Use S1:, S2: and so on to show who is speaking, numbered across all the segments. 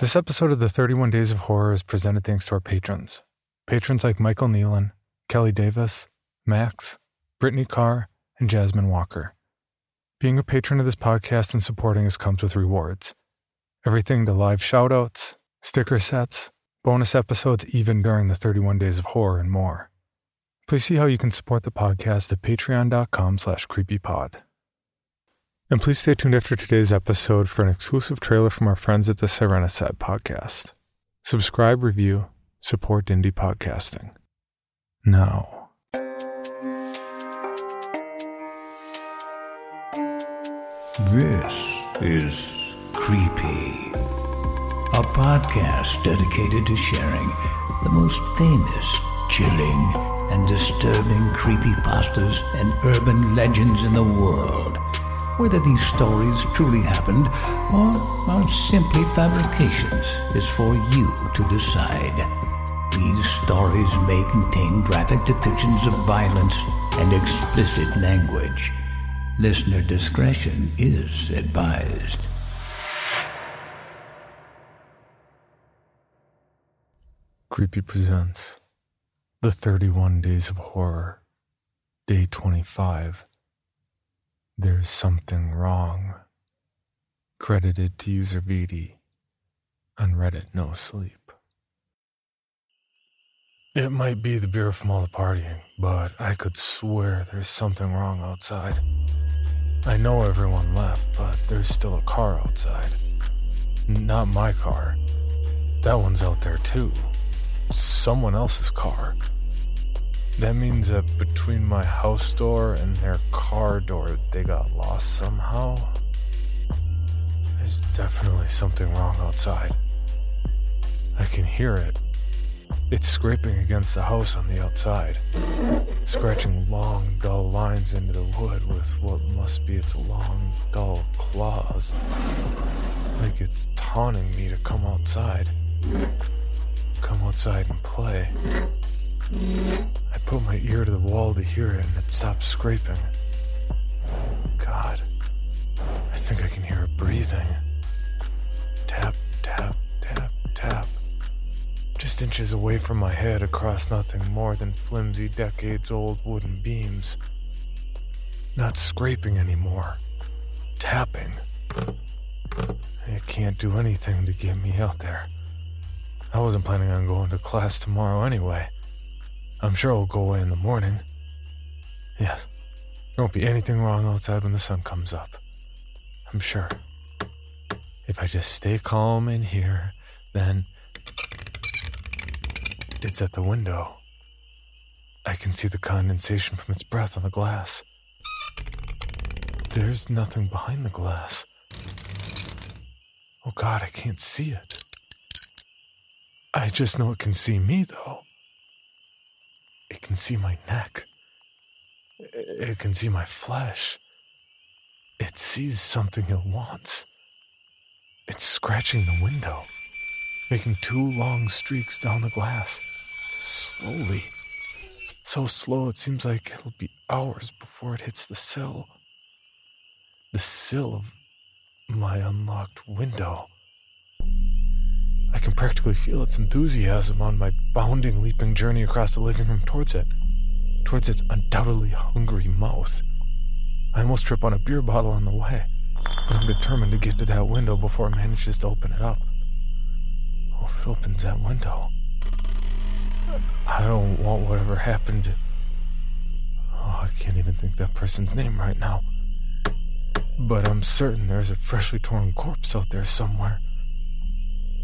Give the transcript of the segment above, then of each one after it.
S1: This episode of the 31 Days of Horror is presented thanks to our patrons. Patrons like Michael Nealon, Kelly Davis, Max, Brittany Carr, and Jasmine Walker. Being a patron of this podcast and supporting us comes with rewards. Everything to live shoutouts, sticker sets, bonus episodes even during the 31 Days of Horror, and more. Please see how you can support the podcast at patreon.com slash creepypod. And please stay tuned after today's episode for an exclusive trailer from our friends at the Sirenicide podcast. Subscribe, review, support indie podcasting. Now.
S2: This is Creepy, a podcast dedicated to sharing the most famous, chilling, and disturbing creepypastas and urban legends in the world. Whether these stories truly happened or are simply fabrications is for you to decide. These stories may contain graphic depictions of violence and explicit language. Listener discretion is advised.
S1: Creepy presents The 31 Days of Horror, Day 25. There's something wrong. Credited to user vede. On Reddit, no sleep. It might be the beer from all the partying, but I could swear there's something wrong outside. I know everyone left, but there's still a car outside. Not my car. That one's out there too. Someone else's car. That means that between my house door and their car door, they got lost somehow. There's definitely something wrong outside. I can hear it. It's scraping against the house on the outside, scratching long, dull lines into the wood with what must be its long, dull claws. Like it's taunting me to come outside. Come outside and play. Put my ear to the wall to hear it and it stopped scraping. God, I think I can hear it breathing. Tap, tap, tap, tap. Just inches away from my head across nothing more than flimsy, decades old wooden beams. Not scraping anymore. Tapping. It can't do anything to get me out there. I wasn't planning on going to class tomorrow anyway. I'm sure it'll go away in the morning. Yes, there won't be anything wrong outside when the sun comes up. I'm sure. If I just stay calm in here, then. It's at the window. I can see the condensation from its breath on the glass. There's nothing behind the glass. Oh god, I can't see it. I just know it can see me, though. It can see my neck. It can see my flesh. It sees something it wants. It's scratching the window, making two long streaks down the glass, slowly. So slow it seems like it'll be hours before it hits the sill. The sill of my unlocked window. I can practically feel its enthusiasm on my bounding, leaping journey across the living room towards it, towards its undoubtedly hungry mouth. I almost trip on a beer bottle on the way, but I'm determined to get to that window before it manages to open it up. Oh, if it opens that window, I don't want whatever happened. Oh, I can't even think that person's name right now. But I'm certain there's a freshly torn corpse out there somewhere.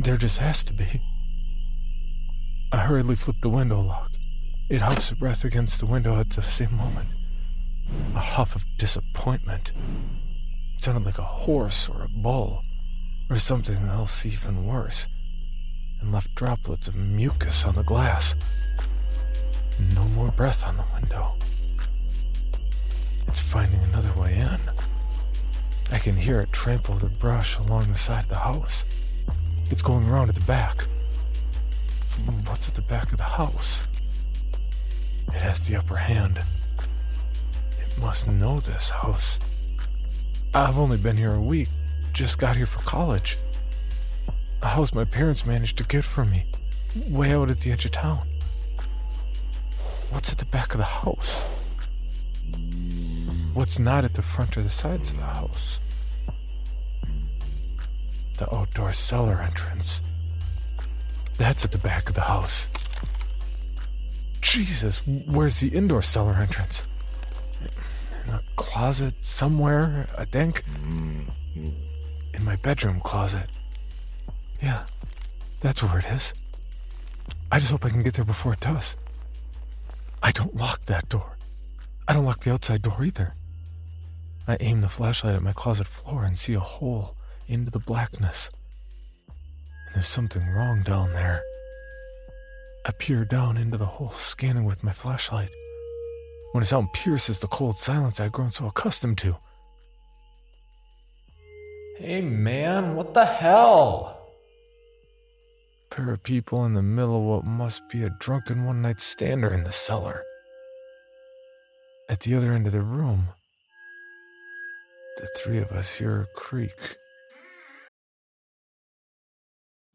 S1: There just has to be. I hurriedly flip the window lock. It huffs a breath against the window at the same moment. A huff of disappointment. It sounded like a horse or a bull. or something else even worse, and left droplets of mucus on the glass. No more breath on the window. It's finding another way in. I can hear it trample the brush along the side of the house. It's going around at the back. What's at the back of the house? It has the upper hand. It must know this house. I've only been here a week, just got here for college. A house my parents managed to get for me, way out at the edge of town. What's at the back of the house? What's not at the front or the sides of the house? The outdoor cellar entrance. That's at the back of the house. Jesus, where's the indoor cellar entrance? In a closet somewhere, I think. In my bedroom closet. Yeah, that's where it is. I just hope I can get there before it does. I don't lock that door. I don't lock the outside door either. I aim the flashlight at my closet floor and see a hole into the blackness. And there's something wrong down there. I peer down into the hole, scanning with my flashlight. When a sound pierces the cold silence I've grown so accustomed to.
S3: Hey man, what the hell?
S1: A Pair of people in the middle of what must be a drunken one night stander in the cellar. At the other end of the room, the three of us hear a creak.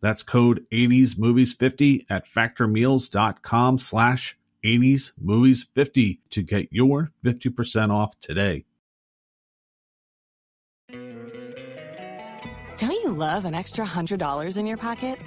S4: That's code 80smovies50 at factormeals.com slash 80smovies50 to get your 50% off today.
S5: Don't you love an extra $100 in your pocket?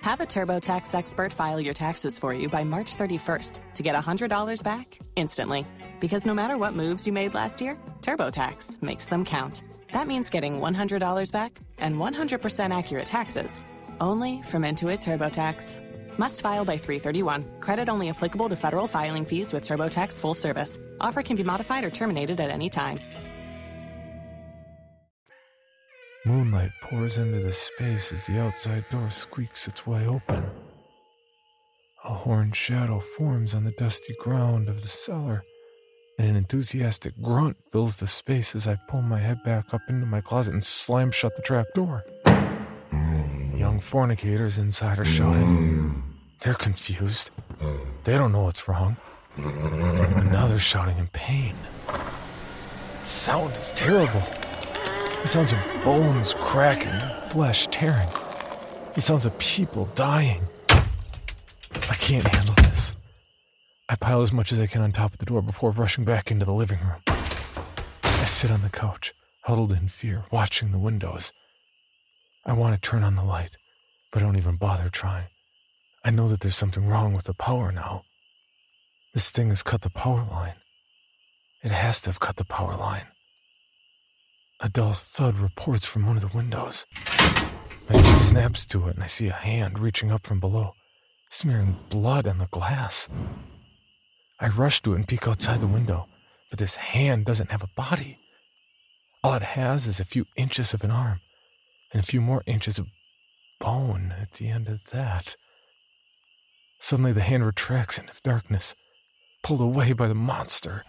S5: Have a TurboTax expert file your taxes for you by March 31st to get $100 back instantly. Because no matter what moves you made last year, TurboTax makes them count. That means getting $100 back and 100% accurate taxes only from Intuit TurboTax. Must file by 331. Credit only applicable to federal filing fees with TurboTax full service. Offer can be modified or terminated at any time.
S1: Moonlight pours into the space as the outside door squeaks its way open. A horned shadow forms on the dusty ground of the cellar, and an enthusiastic grunt fills the space as I pull my head back up into my closet and slam shut the trap door. Young fornicators inside are shouting. They're confused. They don't know what's wrong. And now they're shouting in pain. The sound is terrible. The sounds of bones cracking and flesh tearing. The sounds of people dying. I can't handle this. I pile as much as I can on top of the door before rushing back into the living room. I sit on the couch, huddled in fear, watching the windows. I want to turn on the light, but I don't even bother trying. I know that there's something wrong with the power now. This thing has cut the power line. It has to have cut the power line. A dull thud reports from one of the windows. My head snaps to it, and I see a hand reaching up from below, smearing blood on the glass. I rush to it and peek outside the window, but this hand doesn't have a body. All it has is a few inches of an arm and a few more inches of bone at the end of that. Suddenly, the hand retracts into the darkness, pulled away by the monster.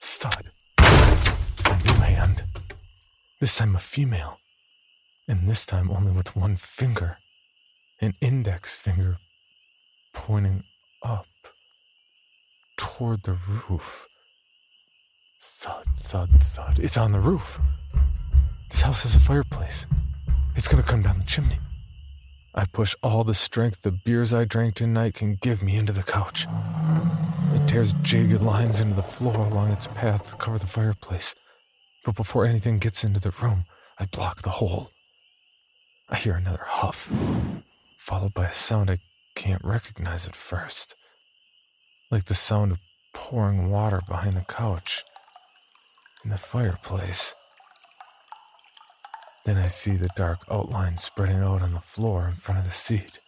S1: Thud. A new hand. This time a female. And this time only with one finger. An index finger pointing up. toward the roof. Thud, thud, thud. It's on the roof. This house has a fireplace. It's gonna come down the chimney. I push all the strength the beers I drank tonight can give me into the couch. It tears jagged lines into the floor along its path to cover the fireplace. But before anything gets into the room, I block the hole. I hear another huff, followed by a sound I can't recognize at first. Like the sound of pouring water behind the couch in the fireplace. Then I see the dark outline spreading out on the floor in front of the seat.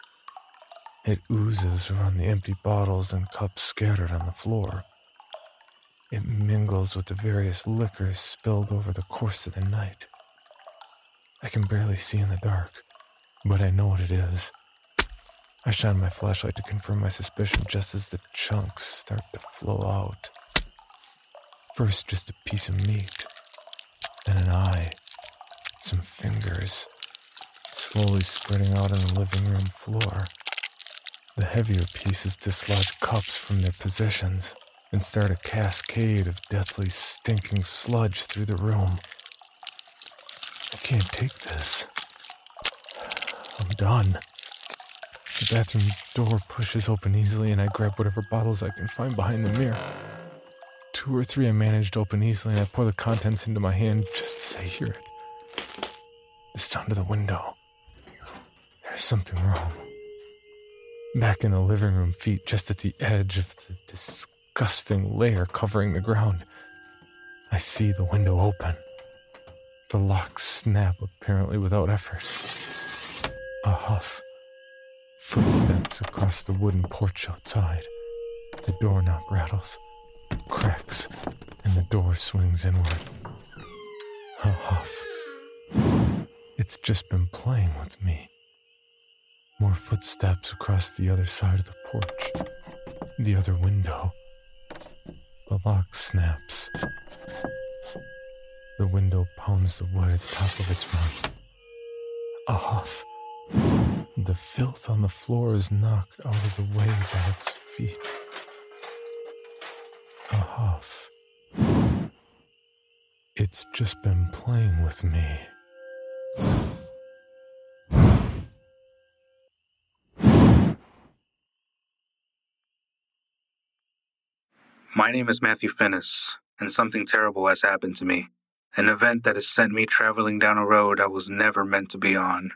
S1: It oozes around the empty bottles and cups scattered on the floor. It mingles with the various liquors spilled over the course of the night. I can barely see in the dark, but I know what it is. I shine my flashlight to confirm my suspicion just as the chunks start to flow out. First, just a piece of meat, then an eye, some fingers, slowly spreading out on the living room floor. The heavier pieces dislodge cups from their positions and start a cascade of deathly stinking sludge through the room. I can't take this. I'm done. The bathroom door pushes open easily, and I grab whatever bottles I can find behind the mirror. Two or three I manage to open easily, and I pour the contents into my hand just I hear it. Sound of the window. There's something wrong. Back in the living room, feet just at the edge of the disgusting layer covering the ground. I see the window open. The lock snap apparently without effort. A huff. Footsteps across the wooden porch outside. The doorknob rattles, cracks, and the door swings inward. A huff. It's just been playing with me. More footsteps across the other side of the porch. The other window. The lock snaps. The window pounds the wood at the top of its run. A huff. The filth on the floor is knocked out of the way by its feet. A huff. It's just been playing with me.
S6: My name is Matthew Finnis, and something terrible has happened to me. An event that has sent me traveling down a road I was never meant to be on.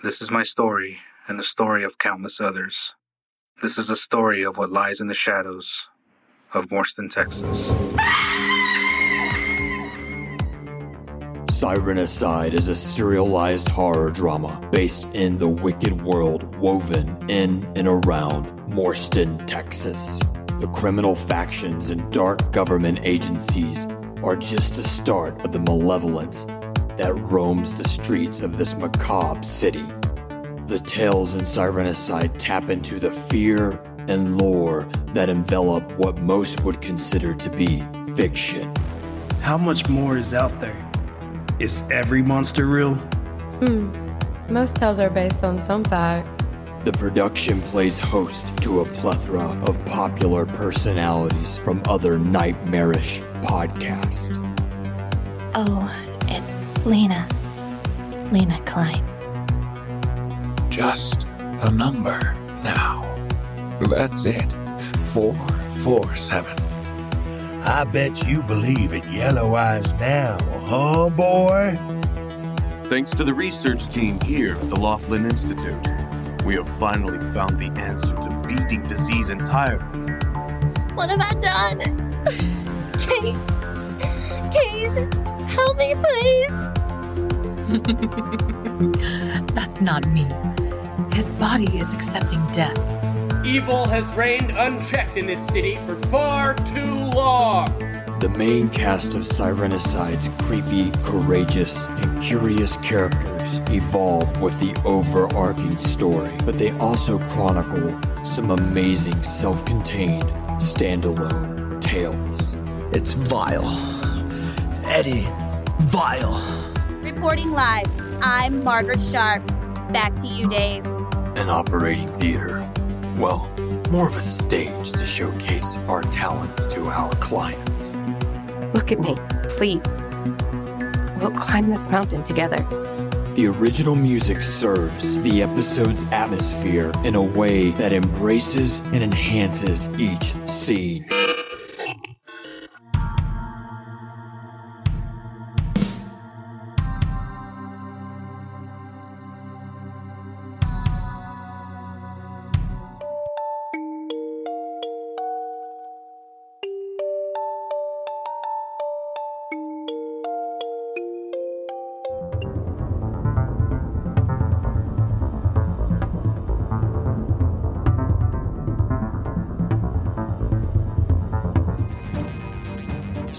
S6: This is my story, and the story of countless others. This is a story of what lies in the shadows of Morston, Texas.
S7: Sirenicide is a serialized horror drama based in the wicked world woven in and around Morston, Texas. The criminal factions and dark government agencies are just the start of the malevolence that roams the streets of this macabre city. The tales in Sirenicide tap into the fear and lore that envelop what most would consider to be fiction.
S8: How much more is out there? Is every monster real?
S9: Hmm. Most tales are based on some fact.
S7: The production plays host to a plethora of popular personalities from other nightmarish podcasts.
S10: Oh, it's Lena. Lena Klein.
S11: Just a number now. That's it. Four, four, seven.
S12: I bet you believe in yellow eyes now, huh, boy?
S13: Thanks to the research team here at the Laughlin Institute, we have finally found the answer to beating disease entirely.
S14: What have I done? Kate, Kate, help me, please.
S15: That's not me. His body is accepting death.
S16: Evil has reigned unchecked in this city for far too long.
S7: The main cast of Sirenicide's creepy, courageous, and curious characters evolve with the overarching story, but they also chronicle some amazing self contained, standalone tales.
S12: It's vile. Eddie, vile.
S17: Reporting live, I'm Margaret Sharp. Back to you, Dave.
S7: An operating theater. Well, more of a stage to showcase our talents to our clients.
S18: Look at me, please. We'll climb this mountain together.
S7: The original music serves the episode's atmosphere in a way that embraces and enhances each scene.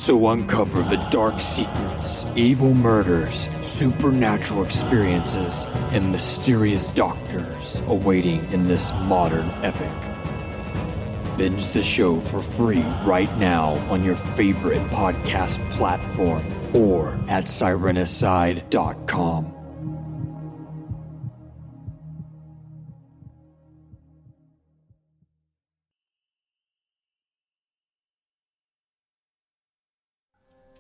S7: So uncover the dark secrets, evil murders, supernatural experiences, and mysterious doctors awaiting in this modern epic. Binge the show for free right now on your favorite podcast platform or at sirenicide.com.